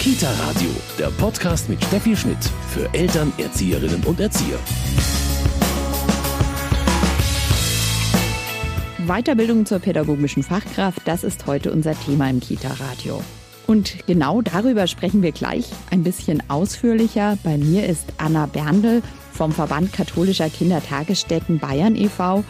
Kita Radio, der Podcast mit Steffi Schmidt für Eltern, Erzieherinnen und Erzieher. Weiterbildung zur pädagogischen Fachkraft, das ist heute unser Thema im Kita Radio. Und genau darüber sprechen wir gleich ein bisschen ausführlicher. Bei mir ist Anna Berndl vom Verband Katholischer Kindertagesstätten Bayern e.V.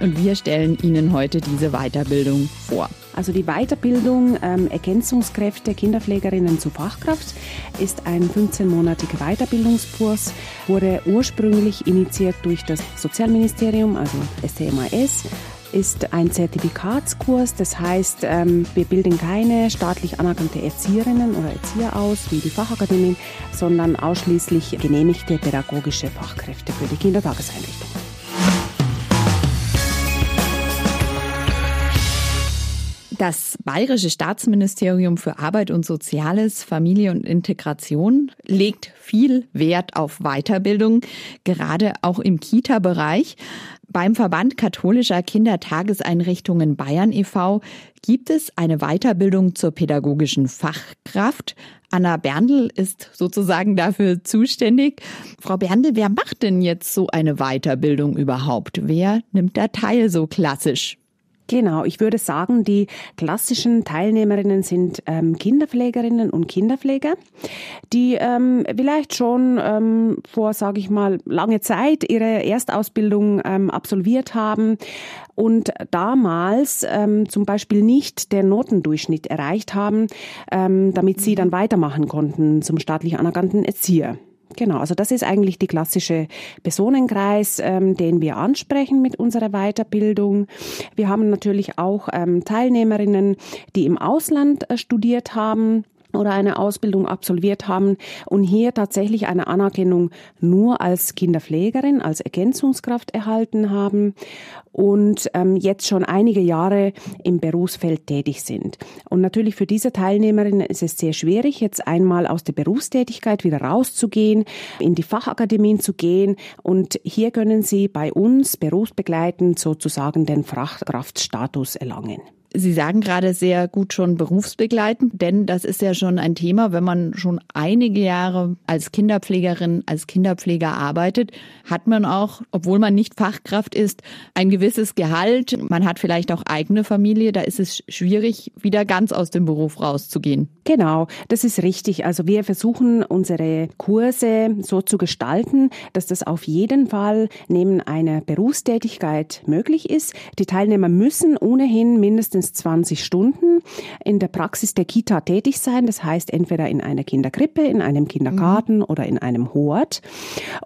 Und wir stellen Ihnen heute diese Weiterbildung vor. Also die Weiterbildung ähm, Ergänzungskräfte Kinderpflegerinnen zu Fachkraft ist ein 15-monatiger Weiterbildungskurs, wurde ursprünglich initiiert durch das Sozialministerium, also STMAS ist ein Zertifikatskurs. Das heißt, ähm, wir bilden keine staatlich anerkannte Erzieherinnen oder Erzieher aus, wie die Fachakademie, sondern ausschließlich genehmigte pädagogische Fachkräfte für die Kindertageseinrichtung. Das Bayerische Staatsministerium für Arbeit und Soziales, Familie und Integration legt viel Wert auf Weiterbildung, gerade auch im Kita-Bereich. Beim Verband katholischer Kindertageseinrichtungen Bayern e.V. gibt es eine Weiterbildung zur pädagogischen Fachkraft. Anna Berndl ist sozusagen dafür zuständig. Frau Berndl, wer macht denn jetzt so eine Weiterbildung überhaupt? Wer nimmt da teil so klassisch? Genau, ich würde sagen, die klassischen Teilnehmerinnen sind ähm, Kinderpflegerinnen und Kinderpfleger, die ähm, vielleicht schon ähm, vor, sage ich mal, lange Zeit ihre Erstausbildung ähm, absolviert haben und damals ähm, zum Beispiel nicht den Notendurchschnitt erreicht haben, ähm, damit sie dann weitermachen konnten zum staatlich anerkannten Erzieher. Genau, also das ist eigentlich die klassische Personenkreis, ähm, den wir ansprechen mit unserer Weiterbildung. Wir haben natürlich auch ähm, Teilnehmerinnen, die im Ausland äh, studiert haben oder eine Ausbildung absolviert haben und hier tatsächlich eine Anerkennung nur als Kinderpflegerin, als Ergänzungskraft erhalten haben und ähm, jetzt schon einige Jahre im Berufsfeld tätig sind. Und natürlich für diese Teilnehmerinnen ist es sehr schwierig, jetzt einmal aus der Berufstätigkeit wieder rauszugehen, in die Fachakademien zu gehen und hier können sie bei uns berufsbegleitend sozusagen den Fachkraftstatus erlangen. Sie sagen gerade sehr gut schon berufsbegleitend, denn das ist ja schon ein Thema, wenn man schon einige Jahre als Kinderpflegerin, als Kinderpfleger arbeitet, hat man auch, obwohl man nicht Fachkraft ist, ein gewisses Gehalt. Man hat vielleicht auch eigene Familie, da ist es schwierig, wieder ganz aus dem Beruf rauszugehen. Genau, das ist richtig. Also wir versuchen unsere Kurse so zu gestalten, dass das auf jeden Fall neben einer Berufstätigkeit möglich ist. Die Teilnehmer müssen ohnehin mindestens mindestens 20 Stunden in der Praxis der Kita tätig sein. Das heißt entweder in einer Kinderkrippe, in einem Kindergarten mhm. oder in einem Hort.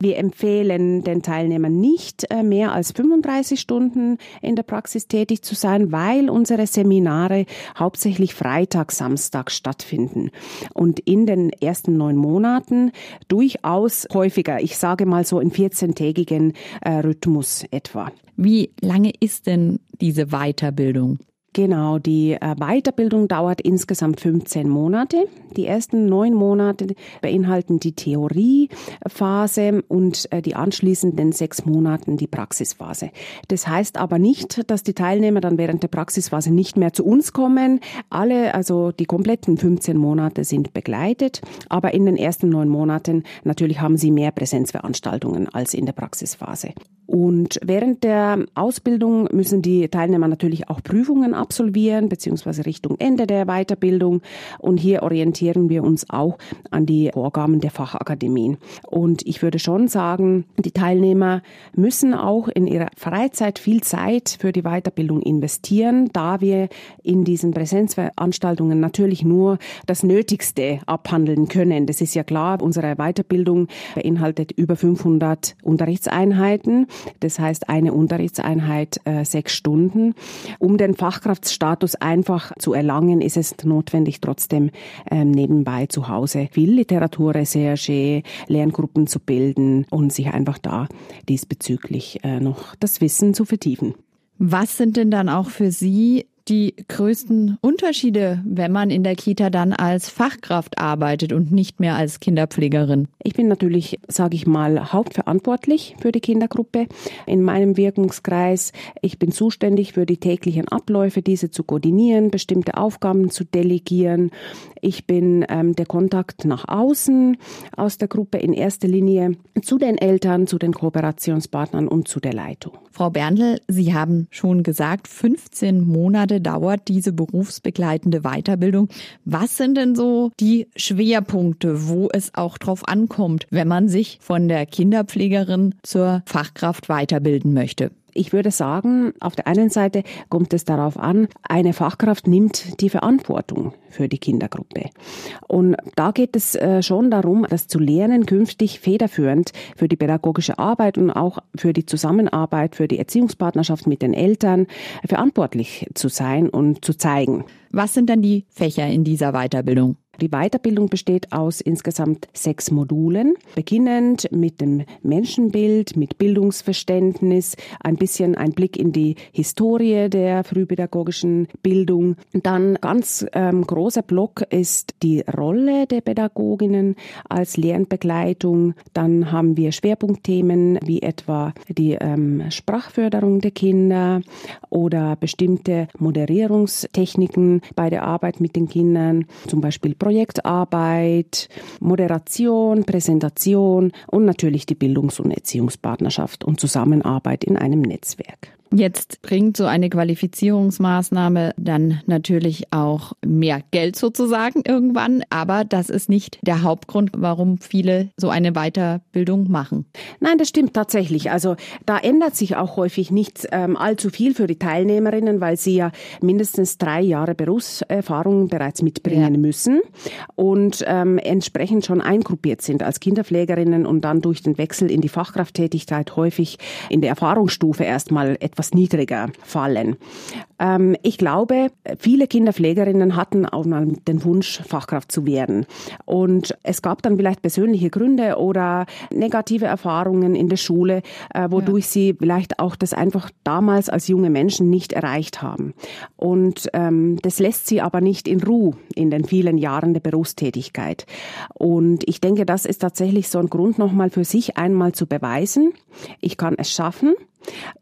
Wir empfehlen den Teilnehmern nicht äh, mehr als 35 Stunden in der Praxis tätig zu sein, weil unsere Seminare hauptsächlich Freitag, Samstag stattfinden und in den ersten neun Monaten durchaus häufiger. Ich sage mal so in 14-tägigen äh, Rhythmus etwa. Wie lange ist denn diese Weiterbildung? Genau, die äh, Weiterbildung dauert insgesamt 15 Monate. Die ersten neun Monate beinhalten die Theoriephase und äh, die anschließenden sechs Monaten die Praxisphase. Das heißt aber nicht, dass die Teilnehmer dann während der Praxisphase nicht mehr zu uns kommen. Alle, also die kompletten 15 Monate sind begleitet, aber in den ersten neun Monaten natürlich haben sie mehr Präsenzveranstaltungen als in der Praxisphase. Und während der Ausbildung müssen die Teilnehmer natürlich auch Prüfungen absolvieren, beziehungsweise Richtung Ende der Weiterbildung. Und hier orientieren wir uns auch an die Vorgaben der Fachakademien. Und ich würde schon sagen, die Teilnehmer müssen auch in ihrer Freizeit viel Zeit für die Weiterbildung investieren, da wir in diesen Präsenzveranstaltungen natürlich nur das Nötigste abhandeln können. Das ist ja klar, unsere Weiterbildung beinhaltet über 500 Unterrichtseinheiten. Das heißt, eine Unterrichtseinheit äh, sechs Stunden. Um den Fachkraftstatus einfach zu erlangen, ist es notwendig, trotzdem ähm, nebenbei zu Hause viel Literatur, Recherche, Lerngruppen zu bilden und sich einfach da diesbezüglich äh, noch das Wissen zu vertiefen. Was sind denn dann auch für Sie die größten Unterschiede, wenn man in der Kita dann als Fachkraft arbeitet und nicht mehr als Kinderpflegerin? Ich bin natürlich, sage ich mal, hauptverantwortlich für die Kindergruppe in meinem Wirkungskreis. Ich bin zuständig für die täglichen Abläufe, diese zu koordinieren, bestimmte Aufgaben zu delegieren. Ich bin ähm, der Kontakt nach außen aus der Gruppe in erster Linie zu den Eltern, zu den Kooperationspartnern und zu der Leitung. Frau Berndl, Sie haben schon gesagt, 15 Monate dauert diese berufsbegleitende Weiterbildung. Was sind denn so die Schwerpunkte, wo es auch drauf ankommt, wenn man sich von der Kinderpflegerin zur Fachkraft weiterbilden möchte? Ich würde sagen, auf der einen Seite kommt es darauf an, eine Fachkraft nimmt die Verantwortung für die Kindergruppe. Und da geht es äh, schon darum, das zu lernen, künftig federführend für die pädagogische Arbeit und auch für die Zusammenarbeit, für die Erziehungspartnerschaft mit den Eltern verantwortlich zu sein und zu zeigen. Was sind dann die Fächer in dieser Weiterbildung? Die Weiterbildung besteht aus insgesamt sechs Modulen, beginnend mit dem Menschenbild, mit Bildungsverständnis, ein bisschen ein Blick in die Historie der frühpädagogischen Bildung. Dann ganz ähm, großer Block ist die Rolle der Pädagoginnen als Lernbegleitung. Dann haben wir Schwerpunktthemen wie etwa die ähm, Sprachförderung der Kinder oder bestimmte Moderierungstechniken bei der Arbeit mit den Kindern, zum Beispiel Projektarbeit, Moderation, Präsentation und natürlich die Bildungs- und Erziehungspartnerschaft und Zusammenarbeit in einem Netzwerk. Jetzt bringt so eine Qualifizierungsmaßnahme dann natürlich auch mehr Geld sozusagen irgendwann, aber das ist nicht der Hauptgrund, warum viele so eine Weiterbildung machen. Nein, das stimmt tatsächlich. Also da ändert sich auch häufig nicht ähm, allzu viel für die Teilnehmerinnen, weil sie ja mindestens drei Jahre Berufserfahrung bereits mitbringen ja. müssen und ähm, entsprechend schon eingruppiert sind als Kinderpflegerinnen und dann durch den Wechsel in die Fachkrafttätigkeit häufig in der Erfahrungsstufe erstmal etwas etwas niedriger fallen. Ähm, ich glaube, viele Kinderpflegerinnen hatten auch mal den Wunsch, Fachkraft zu werden. Und es gab dann vielleicht persönliche Gründe oder negative Erfahrungen in der Schule, äh, wodurch ja. sie vielleicht auch das einfach damals als junge Menschen nicht erreicht haben. Und ähm, das lässt sie aber nicht in Ruhe in den vielen Jahren der Berufstätigkeit. Und ich denke, das ist tatsächlich so ein Grund, nochmal für sich einmal zu beweisen, ich kann es schaffen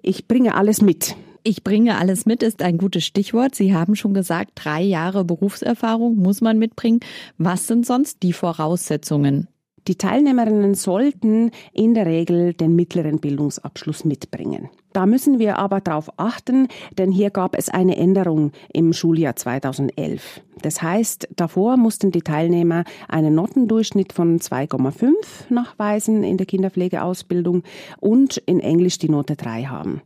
ich bringe alles mit. Ich bringe alles mit ist ein gutes Stichwort. Sie haben schon gesagt, drei Jahre Berufserfahrung muss man mitbringen. Was sind sonst die Voraussetzungen? Die Teilnehmerinnen sollten in der Regel den mittleren Bildungsabschluss mitbringen. Da müssen wir aber darauf achten, denn hier gab es eine Änderung im Schuljahr 2011. Das heißt, davor mussten die Teilnehmer einen Notendurchschnitt von 2,5 nachweisen in der Kinderpflegeausbildung und in Englisch die Note 3 haben.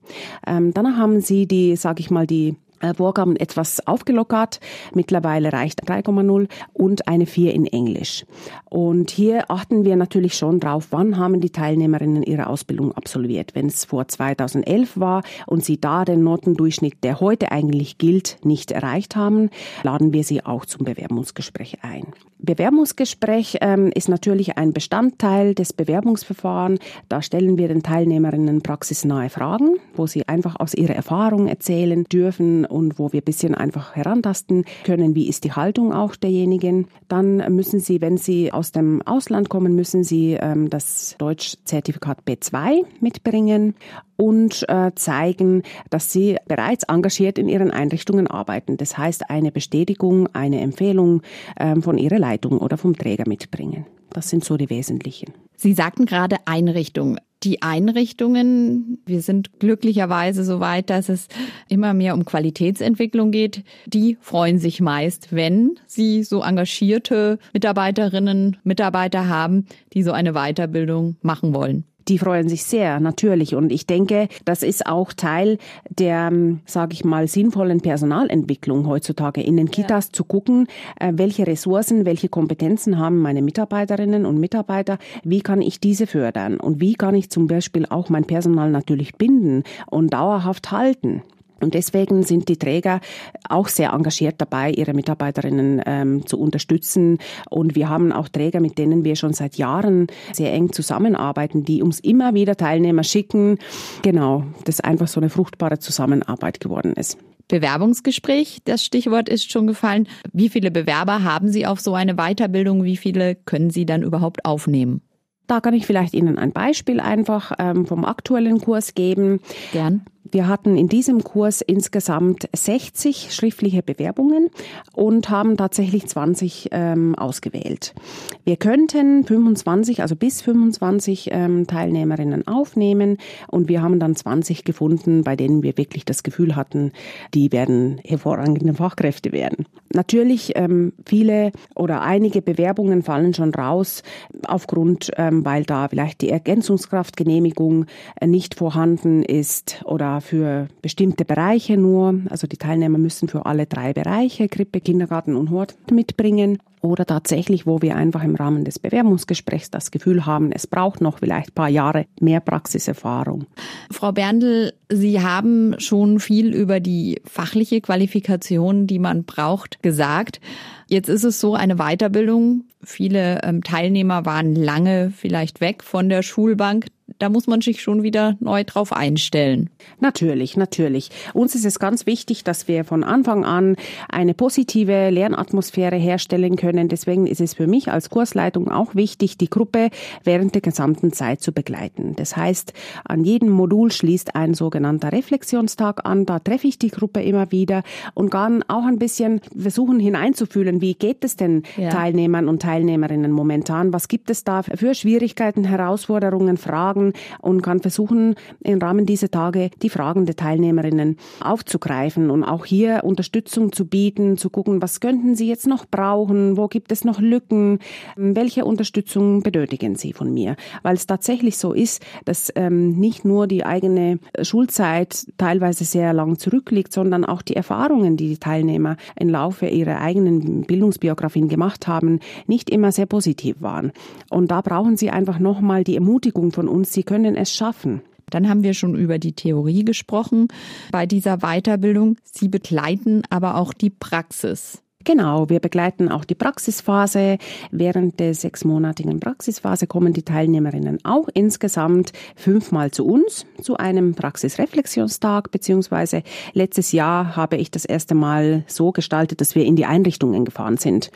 Ähm, danach haben sie die, sage ich mal, die Vorgaben etwas aufgelockert. Mittlerweile reicht 3,0 und eine 4 in Englisch. Und hier achten wir natürlich schon drauf, wann haben die Teilnehmerinnen ihre Ausbildung absolviert. Wenn es vor 2011 war und sie da den Notendurchschnitt, der heute eigentlich gilt, nicht erreicht haben, laden wir sie auch zum Bewerbungsgespräch ein. Bewerbungsgespräch ähm, ist natürlich ein Bestandteil des Bewerbungsverfahrens. Da stellen wir den Teilnehmerinnen praxisnahe Fragen, wo sie einfach aus ihrer Erfahrung erzählen dürfen und wo wir ein bisschen einfach herantasten können, wie ist die Haltung auch derjenigen. Dann müssen sie, wenn sie aus dem Ausland kommen, müssen sie ähm, das Deutschzertifikat B2 mitbringen und äh, zeigen, dass sie bereits engagiert in ihren Einrichtungen arbeiten. Das heißt, eine Bestätigung, eine Empfehlung ähm, von ihrer Leitung oder vom Träger mitbringen. Das sind so die wesentlichen. Sie sagten gerade Einrichtung die Einrichtungen, wir sind glücklicherweise so weit, dass es immer mehr um Qualitätsentwicklung geht, die freuen sich meist, wenn sie so engagierte Mitarbeiterinnen, Mitarbeiter haben, die so eine Weiterbildung machen wollen. Die freuen sich sehr, natürlich. Und ich denke, das ist auch Teil der, ähm, sage ich mal, sinnvollen Personalentwicklung heutzutage in den Kitas ja. zu gucken, äh, welche Ressourcen, welche Kompetenzen haben meine Mitarbeiterinnen und Mitarbeiter, wie kann ich diese fördern und wie kann ich zum Beispiel auch mein Personal natürlich binden und dauerhaft halten. Und deswegen sind die Träger auch sehr engagiert dabei, ihre Mitarbeiterinnen ähm, zu unterstützen. Und wir haben auch Träger, mit denen wir schon seit Jahren sehr eng zusammenarbeiten, die uns immer wieder Teilnehmer schicken. Genau, das einfach so eine fruchtbare Zusammenarbeit geworden ist. Bewerbungsgespräch, das Stichwort ist schon gefallen. Wie viele Bewerber haben Sie auf so eine Weiterbildung? Wie viele können Sie dann überhaupt aufnehmen? Da kann ich vielleicht Ihnen ein Beispiel einfach ähm, vom aktuellen Kurs geben. Gern. Wir hatten in diesem Kurs insgesamt 60 schriftliche Bewerbungen und haben tatsächlich 20 ähm, ausgewählt. Wir könnten 25, also bis 25 ähm, Teilnehmerinnen aufnehmen und wir haben dann 20 gefunden, bei denen wir wirklich das Gefühl hatten, die werden hervorragende Fachkräfte werden. Natürlich ähm, viele oder einige Bewerbungen fallen schon raus aufgrund, ähm, weil da vielleicht die Ergänzungskraftgenehmigung äh, nicht vorhanden ist oder für bestimmte Bereiche nur. Also die Teilnehmer müssen für alle drei Bereiche, Krippe, Kindergarten und Hort, mitbringen. Oder tatsächlich, wo wir einfach im Rahmen des Bewerbungsgesprächs das Gefühl haben, es braucht noch vielleicht ein paar Jahre mehr Praxiserfahrung. Frau Berndl, Sie haben schon viel über die fachliche Qualifikation, die man braucht, gesagt. Jetzt ist es so, eine Weiterbildung. Viele ähm, Teilnehmer waren lange vielleicht weg von der Schulbank da muss man sich schon wieder neu drauf einstellen. Natürlich, natürlich. Uns ist es ganz wichtig, dass wir von Anfang an eine positive Lernatmosphäre herstellen können. Deswegen ist es für mich als Kursleitung auch wichtig, die Gruppe während der gesamten Zeit zu begleiten. Das heißt, an jedem Modul schließt ein sogenannter Reflexionstag an. Da treffe ich die Gruppe immer wieder und kann auch ein bisschen versuchen hineinzufühlen, wie geht es denn ja. Teilnehmern und Teilnehmerinnen momentan? Was gibt es da für Schwierigkeiten, Herausforderungen, Fragen? Und kann versuchen, im Rahmen dieser Tage die Fragen der Teilnehmerinnen aufzugreifen und auch hier Unterstützung zu bieten, zu gucken, was könnten sie jetzt noch brauchen, wo gibt es noch Lücken, welche Unterstützung benötigen sie von mir. Weil es tatsächlich so ist, dass ähm, nicht nur die eigene Schulzeit teilweise sehr lang zurückliegt, sondern auch die Erfahrungen, die die Teilnehmer im Laufe ihrer eigenen Bildungsbiografien gemacht haben, nicht immer sehr positiv waren. Und da brauchen sie einfach nochmal die Ermutigung von uns, Sie können es schaffen. Dann haben wir schon über die Theorie gesprochen bei dieser Weiterbildung. Sie begleiten aber auch die Praxis. Genau, wir begleiten auch die Praxisphase. Während der sechsmonatigen Praxisphase kommen die Teilnehmerinnen auch insgesamt fünfmal zu uns, zu einem Praxisreflexionstag, beziehungsweise letztes Jahr habe ich das erste Mal so gestaltet, dass wir in die Einrichtungen gefahren sind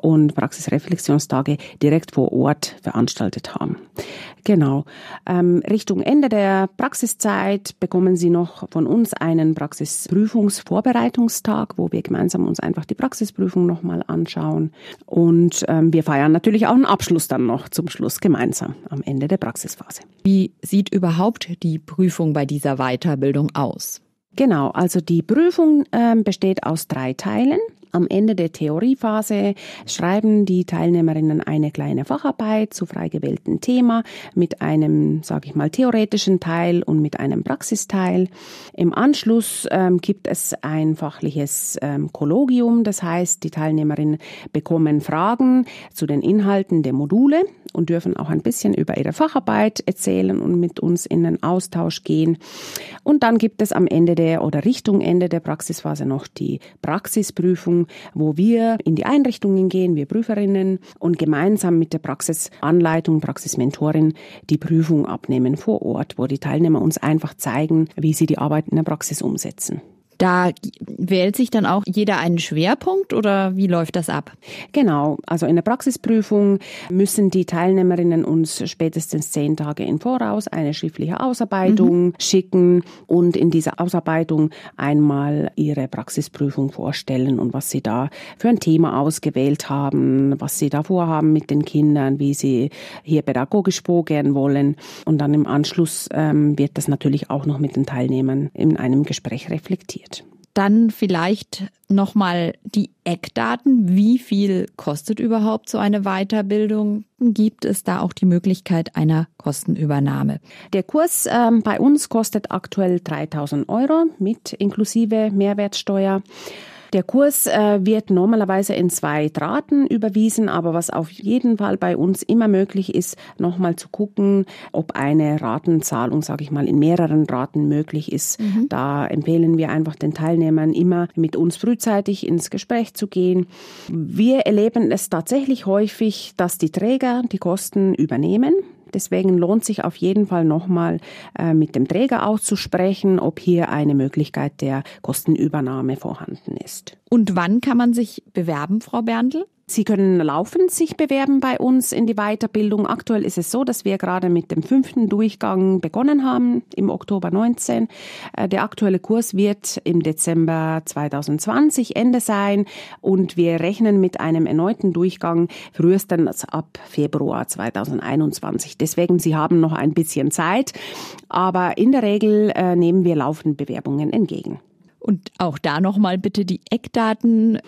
und Praxisreflexionstage direkt vor Ort veranstaltet haben. Genau. Ähm, Richtung Ende der Praxiszeit bekommen Sie noch von uns einen Praxisprüfungsvorbereitungstag, wo wir gemeinsam uns einfach die Praxisprüfung nochmal anschauen. Und ähm, wir feiern natürlich auch einen Abschluss dann noch zum Schluss gemeinsam am Ende der Praxisphase. Wie sieht überhaupt die Prüfung bei dieser Weiterbildung aus? Genau, also die Prüfung äh, besteht aus drei Teilen. Am Ende der Theoriephase schreiben die Teilnehmerinnen eine kleine Facharbeit zu frei gewählten Thema mit einem, sage ich mal, theoretischen Teil und mit einem Praxisteil. Im Anschluss ähm, gibt es ein fachliches ähm, Kollogium, das heißt, die Teilnehmerinnen bekommen Fragen zu den Inhalten der Module und dürfen auch ein bisschen über ihre Facharbeit erzählen und mit uns in den Austausch gehen. Und dann gibt es am Ende der oder Richtung Ende der Praxisphase noch die Praxisprüfung, wo wir in die Einrichtungen gehen, wir Prüferinnen und gemeinsam mit der Praxisanleitung, Praxismentorin die Prüfung abnehmen vor Ort, wo die Teilnehmer uns einfach zeigen, wie sie die Arbeit in der Praxis umsetzen. Da wählt sich dann auch jeder einen Schwerpunkt oder wie läuft das ab? Genau, also in der Praxisprüfung müssen die Teilnehmerinnen uns spätestens zehn Tage im Voraus eine schriftliche Ausarbeitung mhm. schicken und in dieser Ausarbeitung einmal ihre Praxisprüfung vorstellen und was sie da für ein Thema ausgewählt haben, was sie da vorhaben mit den Kindern, wie sie hier pädagogisch vorgehen wollen. Und dann im Anschluss ähm, wird das natürlich auch noch mit den Teilnehmern in einem Gespräch reflektiert. Dann vielleicht nochmal die Eckdaten. Wie viel kostet überhaupt so eine Weiterbildung? Gibt es da auch die Möglichkeit einer Kostenübernahme? Der Kurs ähm, bei uns kostet aktuell 3000 Euro mit inklusive Mehrwertsteuer. Der Kurs äh, wird normalerweise in zwei Raten überwiesen, aber was auf jeden Fall bei uns immer möglich ist, nochmal zu gucken, ob eine Ratenzahlung, sage ich mal, in mehreren Raten möglich ist. Mhm. Da empfehlen wir einfach den Teilnehmern immer mit uns frühzeitig ins Gespräch zu gehen. Wir erleben es tatsächlich häufig, dass die Träger die Kosten übernehmen. Deswegen lohnt sich auf jeden Fall nochmal äh, mit dem Träger auszusprechen, ob hier eine Möglichkeit der Kostenübernahme vorhanden ist. Und wann kann man sich bewerben, Frau Berndl? Sie können laufend sich bewerben bei uns in die Weiterbildung. Aktuell ist es so, dass wir gerade mit dem fünften Durchgang begonnen haben im Oktober 19. Äh, der aktuelle Kurs wird im Dezember 2020 Ende sein und wir rechnen mit einem erneuten Durchgang frühestens ab Februar 2021. Deswegen, Sie haben noch ein bisschen Zeit, aber in der Regel äh, nehmen wir laufend Bewerbungen entgegen. Und auch da nochmal bitte die Eckdaten.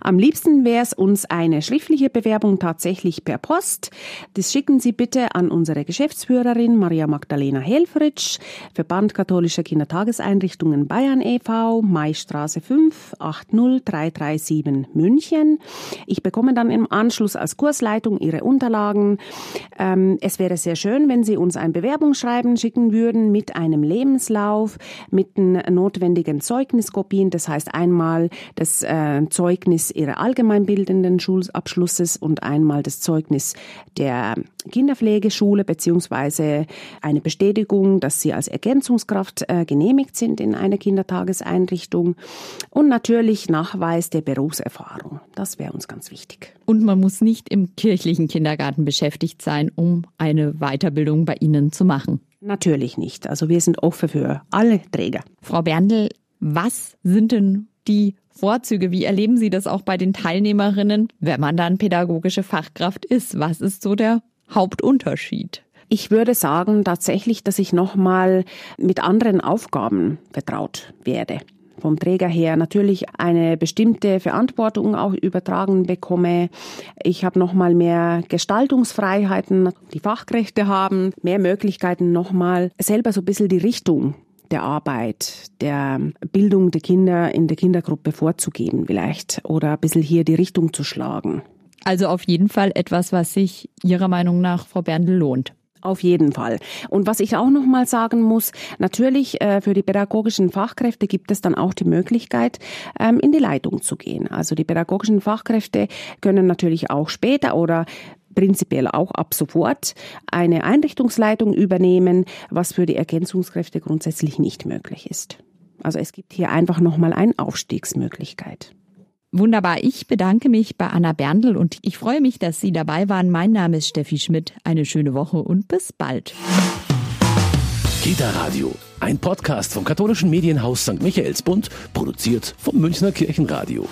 Am liebsten wäre es uns eine schriftliche Bewerbung tatsächlich per Post. Das schicken Sie bitte an unsere Geschäftsführerin Maria Magdalena Helfritsch, Verband katholischer Kindertageseinrichtungen Bayern e.V., Maistraße 5, 80337 München. Ich bekomme dann im Anschluss als Kursleitung Ihre Unterlagen. Ähm, es wäre sehr schön, wenn Sie uns ein Bewerbungsschreiben schicken würden mit einem Lebenslauf, mit den notwendigen Zeugnissen Zeugniskopien, das heißt einmal das äh, Zeugnis ihrer allgemeinbildenden Schulabschlusses und einmal das Zeugnis der Kinderpflegeschule beziehungsweise eine Bestätigung, dass sie als Ergänzungskraft äh, genehmigt sind in einer Kindertageseinrichtung und natürlich Nachweis der Berufserfahrung. Das wäre uns ganz wichtig. Und man muss nicht im kirchlichen Kindergarten beschäftigt sein, um eine Weiterbildung bei Ihnen zu machen. Natürlich nicht. Also wir sind offen für alle Träger. Frau Berndl, was sind denn die Vorzüge? Wie erleben Sie das auch bei den Teilnehmerinnen, wenn man dann pädagogische Fachkraft ist? Was ist so der Hauptunterschied? Ich würde sagen tatsächlich, dass ich nochmal mit anderen Aufgaben vertraut werde vom Träger her natürlich eine bestimmte Verantwortung auch übertragen bekomme. Ich habe nochmal mehr Gestaltungsfreiheiten, die Fachkräfte haben mehr Möglichkeiten nochmal selber so ein bisschen die Richtung der Arbeit, der Bildung der Kinder in der Kindergruppe vorzugeben vielleicht oder ein bisschen hier die Richtung zu schlagen. Also auf jeden Fall etwas, was sich Ihrer Meinung nach, Frau Berndl, lohnt. Auf jeden Fall. Und was ich auch noch mal sagen muss, natürlich äh, für die pädagogischen Fachkräfte gibt es dann auch die Möglichkeit, ähm, in die Leitung zu gehen. Also die pädagogischen Fachkräfte können natürlich auch später oder prinzipiell auch ab sofort eine Einrichtungsleitung übernehmen, was für die Ergänzungskräfte grundsätzlich nicht möglich ist. Also es gibt hier einfach nochmal eine Aufstiegsmöglichkeit. Wunderbar. Ich bedanke mich bei Anna Berndl und ich freue mich, dass Sie dabei waren. Mein Name ist Steffi Schmidt. Eine schöne Woche und bis bald. Kita Radio, ein Podcast vom katholischen Medienhaus St. Michaelsbund, produziert vom Münchner Kirchenradio.